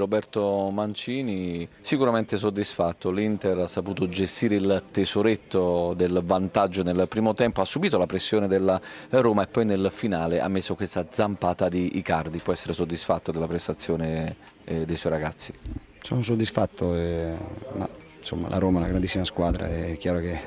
Roberto Mancini sicuramente soddisfatto, l'Inter ha saputo gestire il tesoretto del vantaggio nel primo tempo, ha subito la pressione della Roma e poi nel finale ha messo questa zampata di Icardi, può essere soddisfatto della prestazione eh, dei suoi ragazzi? Sono soddisfatto, eh, ma insomma la Roma è una grandissima squadra, è chiaro che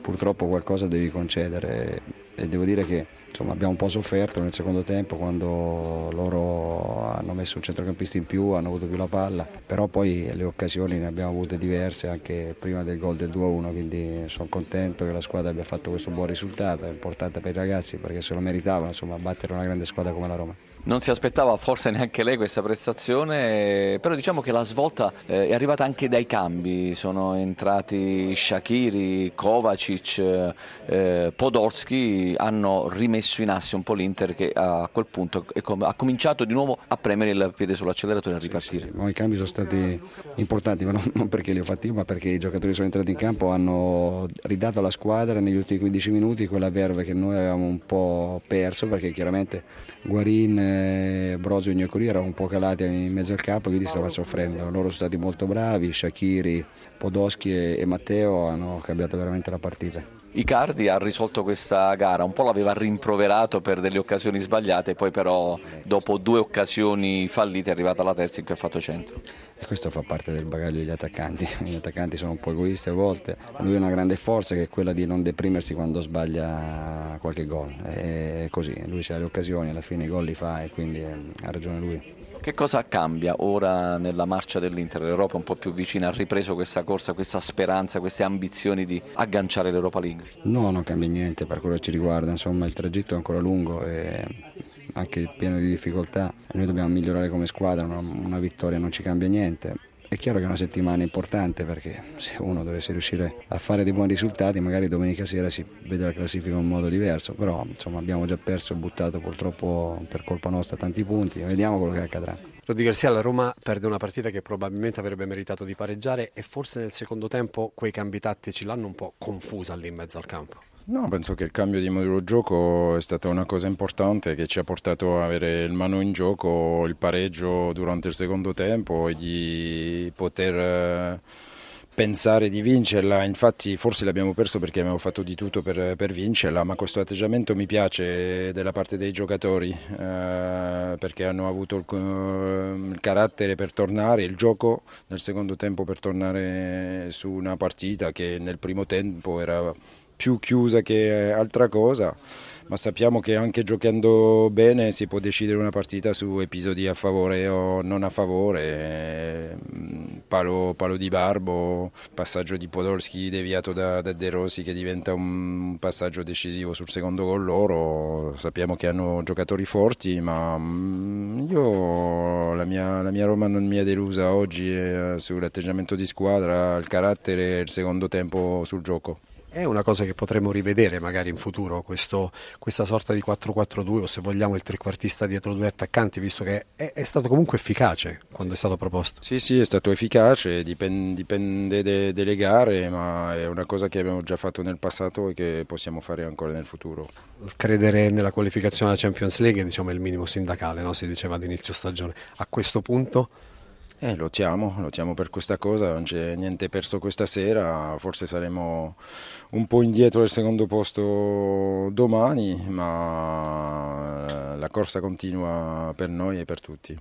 purtroppo qualcosa devi concedere e devo dire che insomma, abbiamo un po' sofferto nel secondo tempo quando loro hanno messo un centrocampista in più, hanno avuto più la palla, però poi le occasioni ne abbiamo avute diverse anche prima del gol del 2-1, quindi sono contento che la squadra abbia fatto questo buon risultato, è importante per i ragazzi perché se lo meritavano, insomma, battere una grande squadra come la Roma. Non si aspettava forse neanche lei questa prestazione, però diciamo che la svolta eh, è arrivata anche dai cambi, sono entrati Shakiri, Kovacic, eh, Podolski, hanno rimesso in asse un po' l'Inter che a quel punto ha cominciato di nuovo a premere il piede sull'acceleratore e a ripartire. Sì, sì, I cambi sono stati importanti, ma non, non, perché li ho fatti io, ma perché i giocatori sono entrati in campo, hanno ridato alla squadra negli ultimi 15 minuti quella verve che noi avevamo un po' perso, perché chiaramente Guarin Brosio e Gnocoli erano un po' calati in mezzo al campo, quindi stava soffrendo. Loro sono stati molto bravi, Shakiri, Podoschi e, e Matteo hanno cambiato veramente la partita. Icardi ha risolto questa gara, un po' l'aveva rimproverato per delle occasioni sbagliate, poi però dopo due occasioni fallite è arrivata la terza in cui ha fatto 100. E questo fa parte del bagaglio degli attaccanti, gli attaccanti sono un po' egoisti a volte, lui ha una grande forza che è quella di non deprimersi quando sbaglia qualche gol, è così, lui ha le occasioni, alla fine i gol li fa e quindi eh, ha ragione lui. Che cosa cambia ora nella marcia dell'Inter? L'Europa un po' più vicina, ha ripreso questa corsa, questa speranza, queste ambizioni di agganciare l'Europa League? No, non cambia niente per quello che ci riguarda, insomma il tragitto è ancora lungo e anche pieno di difficoltà. Noi dobbiamo migliorare come squadra, una, una vittoria non ci cambia niente è chiaro che è una settimana importante perché se uno dovesse riuscire a fare dei buoni risultati magari domenica sera si vede la classifica in modo diverso, però insomma abbiamo già perso e buttato purtroppo per colpa nostra tanti punti, vediamo quello che accadrà. Rodi Garcia, la Roma perde una partita che probabilmente avrebbe meritato di pareggiare e forse nel secondo tempo quei cambi tattici l'hanno un po' confusa lì in mezzo al campo. No, penso che il cambio di modulo gioco è stata una cosa importante che ci ha portato a avere il mano in gioco, il pareggio durante il secondo tempo e di poter eh, pensare di vincerla. Infatti forse l'abbiamo perso perché abbiamo fatto di tutto per, per vincerla, ma questo atteggiamento mi piace della parte dei giocatori eh, perché hanno avuto il, il carattere per tornare, il gioco nel secondo tempo per tornare su una partita che nel primo tempo era più chiusa che altra cosa, ma sappiamo che anche giocando bene si può decidere una partita su episodi a favore o non a favore, palo, palo di Barbo, passaggio di Podolski deviato da, da De Rossi che diventa un passaggio decisivo sul secondo gol loro, sappiamo che hanno giocatori forti, ma mm, io la mia, la mia Roma non mi è delusa oggi eh, sull'atteggiamento di squadra, il carattere e il secondo tempo sul gioco. È una cosa che potremmo rivedere magari in futuro, questo, questa sorta di 4-4-2 o se vogliamo il trequartista dietro due attaccanti, visto che è, è, stato comunque efficace quando è stato proposto. Sì, sì, è stato efficace, dipende, dipende de, delle gare, ma è una cosa che abbiamo già fatto nel passato e che possiamo fare ancora nel futuro. Credere nella qualificazione alla Champions League diciamo, è il minimo sindacale, no? si diceva ad inizio stagione. A questo punto eh, lottiamo, lottiamo per questa cosa, non c'è niente perso questa sera, forse saremo un po' indietro del secondo posto domani, ma la corsa continua per noi e per tutti.